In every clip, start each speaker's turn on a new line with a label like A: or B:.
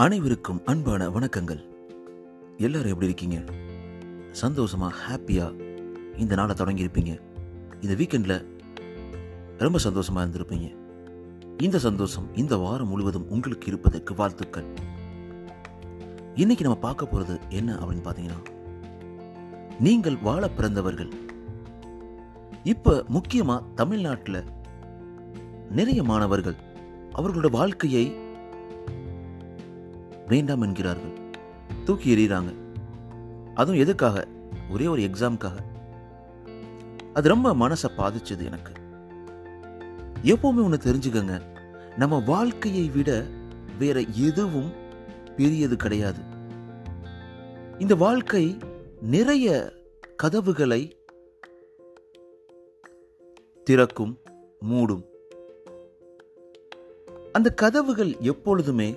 A: அனைவருக்கும் அன்பான வணக்கங்கள். எல்லாரும் எப்படி இருக்கீங்க? சந்தோஷமா ஹாப்பியா இந்த நாளை தொடங்கியிருப்பீங்க. இந்த வீக்கெண்டில் ரொம்ப சந்தோஷமா இருந்திருப்பீங்க. இந்த சந்தோஷம் இந்த வாரம் முழுவதும் உங்களுக்கு இருப்பதற்கு வாழ்த்துக்கள். இன்னைக்கு நம்ம பார்க்க போறது என்ன அப்படின்னு பார்த்தீங்கன்னா நீங்கள் வாழ பிறந்தவர்கள். இப்ப முக்கியமா தமிழ்நாட்டில் நிறைய மாணவர்கள் அவர்களோட வாழ்க்கையை வேண்டாம் என்கிறார்கள். தூக்கி எறிகிறாங்க. அதுவும் எதுக்காக? ஒரே ஒரு எக்ஸாமுக்காக அது ரொம்ப மனசை பாதிச்சது எனக்கு. எப்பவுமே ஒன்று தெரிஞ்சுக்கங்க. நம்ம வாழ்க்கையை விட வேற எதுவும் பெரியது கிடையாது. இந்த வாழ்க்கை நிறைய கதவுகளை திறக்கும் மூடும். அந்த கதவுகள் எப்பொழுதுமே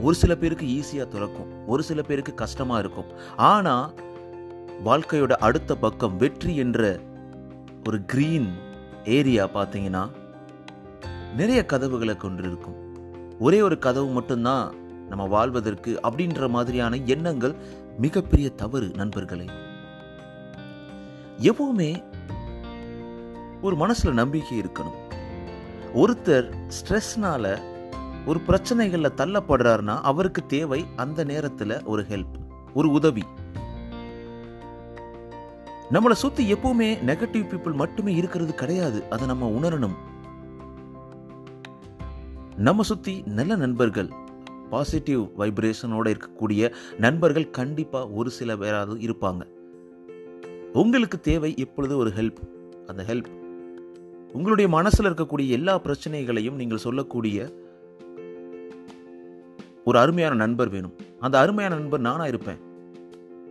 A: ஒரு சில பேருக்கு ஈஸியா திறக்கும் ஒரு சில பேருக்கு கஷ்டமா இருக்கும். ஆனால் வாழ்க்கையோட அடுத்த பக்கம் வெற்றி என்ற ஒரு கிரீன் ஏரியா பார்த்தீங்கன்னா நிறைய கதவுகளை கொண்டிருக்கும். ஒரே ஒரு கதவு மட்டும்தான் நம்ம வாழ்வதற்கு அப்படின்ற மாதிரியான எண்ணங்கள் மிகப்பெரிய தவறு நண்பர்களே. எப்பவுமே ஒரு மனசுல நம்பிக்கை இருக்கணும். ஒருத்தர் ஸ்ட்ரெஸ்னால ஒரு பிரச்சனைகளில் தள்ளப்படுறாருன்னா அவருக்கு தேவை அந்த நேரத்தில் ஒரு ஹெல்ப் ஒரு உதவி. நம்மளை சுத்தி எப்பவுமே நெகட்டிவ் பீப்புள் மட்டுமே இருக்கிறது கிடையாது அதை நம்ம உணரணும். நம்ம சுத்தி நல்ல நண்பர்கள் பாசிட்டிவ் வைப்ரேஷனோட இருக்கக்கூடிய நண்பர்கள் கண்டிப்பா ஒரு சில பேராவது இருப்பாங்க. உங்களுக்கு தேவை எப்பொழுது ஒரு ஹெல்ப் அந்த ஹெல்ப் உங்களுடைய மனசில் இருக்கக்கூடிய எல்லா பிரச்சனைகளையும் நீங்கள் சொல்லக்கூடிய ஒரு அருமையான நண்பர் வேணும். அந்த அருமையான நண்பர் நானாக இருப்பேன்.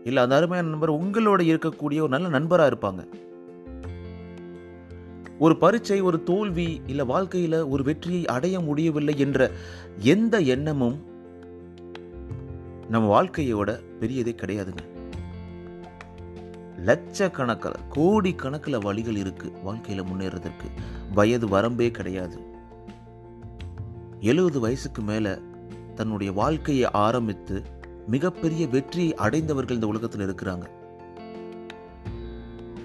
A: இல்லை அந்த அருமையான நண்பர் உங்களோட இருக்கக்கூடிய ஒரு நல்ல நண்பராக இருப்பாங்க. ஒரு பரீட்சை ஒரு தோல்வி இல்லை வாழ்க்கையில் ஒரு வெற்றியை அடைய முடியவில்லை என்ற எந்த எண்ணமும் நம்ம வாழ்க்கையோட பெரியதே கிடையாதுங்க. லட்சக்கணக்கில் கோடி கணக்கில் வழிகள் இருக்கு வாழ்க்கையில் முன்னேறதற்கு வயது வரம்பே கிடையாது. எழுபது வயசுக்கு மேலே தன்னுடைய வாழ்க்கையை ஆரம்பித்து மிகப்பெரிய வெற்றியை அடைந்தவர்கள் இந்த உலகத்தில் இருக்கிறாங்க.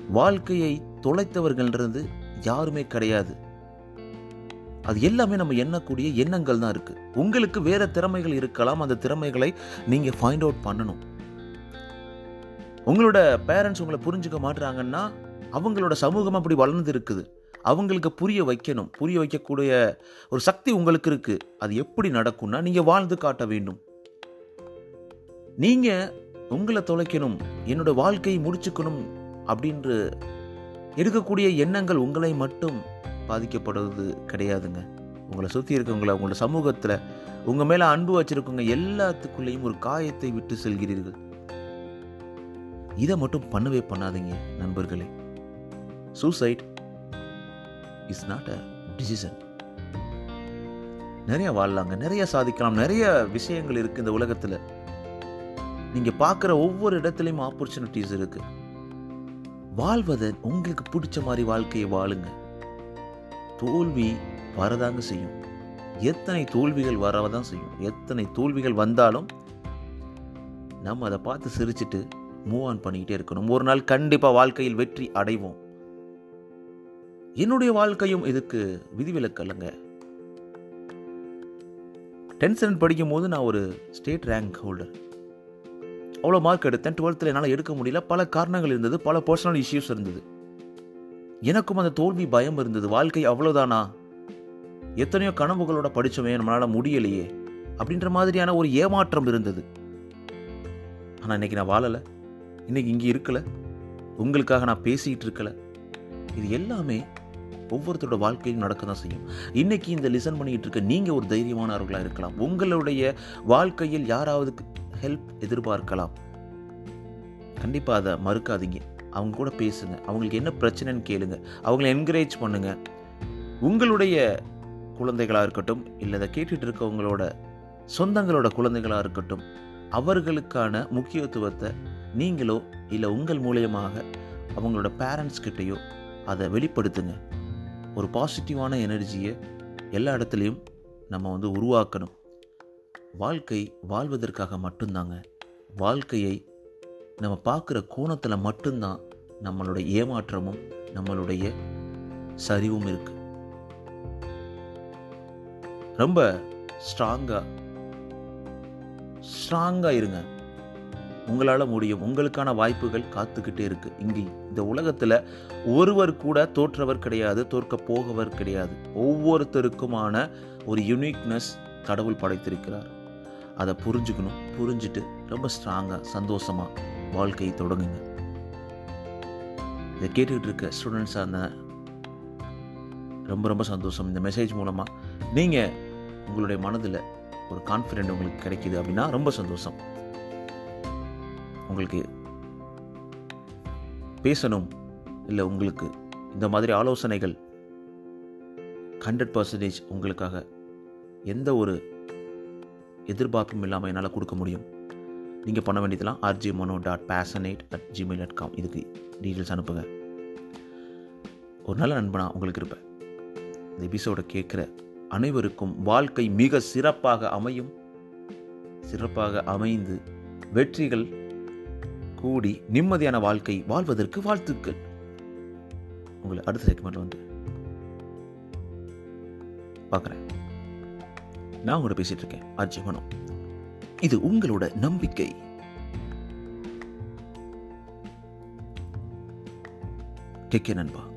A: வாழ்க்கையை தொலைத்தவர்கள்ன்றது யாருமே கிடையாது. அது எல்லாமே நம்ம எண்ணக்கூடிய எண்ணங்கள் தான் இருக்கு. உங்களுக்கு வேற திறமைகள் இருக்கலாம். அந்த திறமைகளை நீங்க ஃபைண்ட் அவுட் பண்ணணும். உங்களோட பேரண்ட்ஸ் உங்களை புரிஞ்சுக்க மாட்டுறாங்கன்னா அவங்களோட சமூகம் அப்படி வளர்ந்து இருக்குது. அவங்களுக்கு புரிய வைக்கணும். புரிய வைக்கக்கூடிய ஒரு சக்தி உங்களுக்கு இருக்கு. அது எப்படி நடக்கும்னா நீங்க வாழ்ந்து காட்ட வேண்டும். நீங்க உங்களை தொலைக்கணும் என்னோட வாழ்க்கையை முடிச்சுக்கணும் அப்படின்று எடுக்கக்கூடிய எண்ணங்கள் உங்களை மட்டும் பாதிக்கப்படுவது கிடையாதுங்க. உங்களை சுற்றி இருக்கவங்கள உங்களோட சமூகத்தில் உங்கள் மேலே அன்பு வச்சிருக்கவங்க எல்லாத்துக்குள்ளேயும் ஒரு காயத்தை விட்டு செல்கிறீர்கள். இதை மட்டும் பண்ணவே பண்ணாதீங்க நண்பர்களே. Suicide is not a decision நிறைய வாழலாங்க நிறைய சாதிக்கலாம் நிறைய விஷயங்கள் இருக்கு இந்த உலகத்துல. நீங்க பார்க்குற ஒவ்வொரு இடத்துலையும் ஆப்பர்ச்சுனிட்டிஸ் இருக்கு. வாழ்வதை உங்களுக்கு பிடிச்ச மாதிரி வாழ்க்கையை வாழுங்க. தோல்வி வரதாங்க செய்யும். எத்தனை தோல்விகள் வரதான் செய்யும். எத்தனை தோல்விகள் வந்தாலும் நம்ம அதை பார்த்து சிரிச்சிட்டு மூவ் ஆன் பண்ணிக்கிட்டே இருக்கணும். ஒரு நாள் கண்டிப்பாக வாழ்க்கையில் வெற்றி அடைவோம். என்னுடைய வாழ்க்கையும் இதுக்கு விதிவிலக்கு அல்லங்க டென்த் ஸ்டாண்டர்ட் படிக்கும் போது நான் ஒரு ஸ்டேட் ரேங்க் ஹோல்டர். அவ்வளோ மார்க் எடுத்தேன். டுவெல்த்தில் என்னால் எடுக்க முடியல. பல காரணங்கள் இருந்தது. பல பர்சனல் இஷ்யூஸ் இருந்தது. எனக்கும் அந்த தோல்வி பயம் இருந்தது. வாழ்க்கை அவ்வளோதானா எத்தனையோ கனவுகளோட படித்தோமே நம்மளால் முடியலையே அப்படின்ற மாதிரியான ஒரு ஏமாற்றம் இருந்தது. ஆனால் இன்னைக்கு நான் வாழலை. இன்னைக்கு இங்கே இருக்கலை. உங்களுக்காக நான் பேசிகிட்டு இருக்கல. இது எல்லாமே ஒவ்வொருத்தரோட வாழ்க்கையும் நடக்க தான் செய்யும். இன்னைக்கு இந்த லிசன் பண்ணிட்டு இருக்க நீங்கள் ஒரு தைரியமானவர்களாக இருக்கலாம். உங்களுடைய வாழ்க்கையில் யாராவது ஹெல்ப் எதிர்பார்க்கலாம். கண்டிப்பாக அதை மறுக்காதீங்க. அவங்க கூட பேசுங்க. அவங்களுக்கு என்ன பிரச்சனைன்னு கேளுங்க. அவங்கள என்கரேஜ் பண்ணுங்க. உங்களுடைய குழந்தைகளாக இருக்கட்டும் இல்லை அதை கேட்டுட்டு இருக்கவங்களோட சொந்தங்களோட குழந்தைகளாக இருக்கட்டும் அவர்களுக்கான முக்கியத்துவத்தை நீங்களோ இல்லை உங்கள் மூலியமாக அவங்களோட பேரண்ட்ஸ் கிட்டேயோ அதை வெளிப்படுத்துங்க. ஒரு பாசிட்டிவான எனர்ஜியை எல்லா இடத்துலையும் நம்ம வந்து உருவாக்கணும். வாழ்க்கை வாழ்வதற்காக மட்டும்தாங்க. வாழ்க்கையை நம்ம பார்க்குற கோணத்தில் மட்டும்தான் நம்மளுடைய ஏமாற்றமும் நம்மளுடைய சரிவும் இருக்கு. ரொம்ப ஸ்ட்ராங்காக ஸ்ட்ராங்காக இருங்க. உங்களால் முடியும். உங்களுக்கான வாய்ப்புகள் காத்துக்கிட்டே இருக்கு. இங்கே இந்த உலகத்தில் ஒருவர் கூட தோற்றவர் கிடையாது தோற்க போகவர் கிடையாது. ஒவ்வொருத்தருக்குமான ஒரு யுனிக்னஸ் கடவுள் படைத்திருக்கிறார். அதை புரிஞ்சுக்கணும். புரிஞ்சுட்டு ரொம்ப ஸ்ட்ராங்காக சந்தோஷமாக வாழ்க்கையை தொடங்குங்க. இதை கேட்டுக்கிட்டு இருக்க ஸ்டூடெண்ட்ஸாக இருந்த ரொம்ப ரொம்ப சந்தோஷம். இந்த மெசேஜ் மூலமாக நீங்கள் உங்களுடைய மனதில் ஒரு கான்ஃபிடென்ட் உங்களுக்கு கிடைக்குது அப்படின்னா ரொம்ப சந்தோஷம். உங்களுக்கு பேசணும் இல்லை உங்களுக்கு இந்த மாதிரி ஆலோசனைகள் ஹண்ட்ரட் பர்சன்டேஜ் உங்களுக்காக எந்த ஒரு எதிர்பார்ப்பும் இல்லாமல் என்னால் கொடுக்க முடியும். நீங்கள் பண்ண வேண்டியதெல்லாம் R G Mano dot passionate at Gmail dot com இதுக்கு டீட்டெயில்ஸ் அனுப்புங்க. ஒரு நல்ல நண்பனாக உங்களுக்கு இருப்பேன். இந்த எபிசோடை கேட்குற அனைவருக்கும் வாழ்க்கை மிக சிறப்பாக அமையும். சிறப்பாக அமைந்து வெற்றிகள் கூடி நிம்மதியான வாழ்க்கை வாழ்வதற்கு வாழ்த்துக்கள். உங்களை அடுத்த செக்மெண்ட் வந்து பார்க்குறேன். நான் உங்களோட பேசிட்டு இருக்கேன். அஜீவனம் இது உங்களோட நம்பிக்கை. கேக்கே நண்பா.